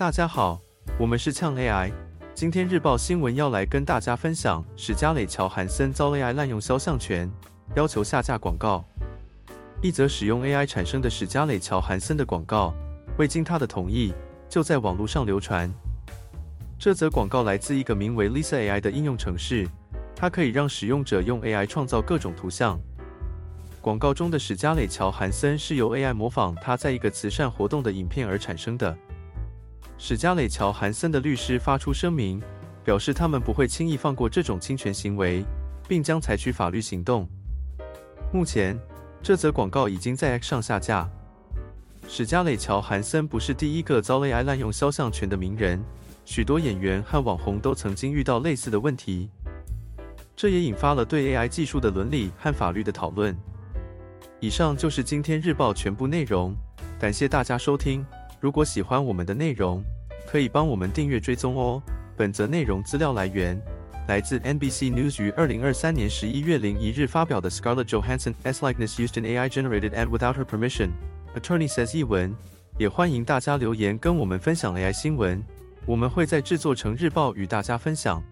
大家好，我们是呛 AI。今天日报新闻要来跟大家分享，史嘉蕾·乔韩森遭 AI 滥用肖像权，要求下架广告。一则使用 AI 产生的史嘉蕾·乔韩森的广告，未经他的同意，就在网络上流传。这则广告来自一个名为 Lisa AI 的应用程式，它可以让使用者用 AI 创造各种图像。广告中的史嘉蕾·乔韩森是由 AI 模仿他在一个慈善活动的影片而产生的。史嘉蕾·乔韩森的律师发出声明，表示他们不会轻易放过这种侵权行为，并将采取法律行动。目前，这则广告已经在 X 上下架。史嘉蕾·乔韩森不是第一个遭 AI 滥用肖像权的名人，许多演员和网红都曾经遇到类似的问题。这也引发了对 AI 技术的伦理和法律的讨论。以上就是今天日报全部内容，感谢大家收听。如果喜欢我们的内容，可以帮我们订阅追踪哦。本则内容资料来源来自 NBC News 于二零二三年十一月零一日发表的 Scarlett Johansson S likeness used in AI generated ad without her permission. Attorney says 译文。也欢迎大家留言跟我们分享 AI 新闻，我们会在制作成日报与大家分享。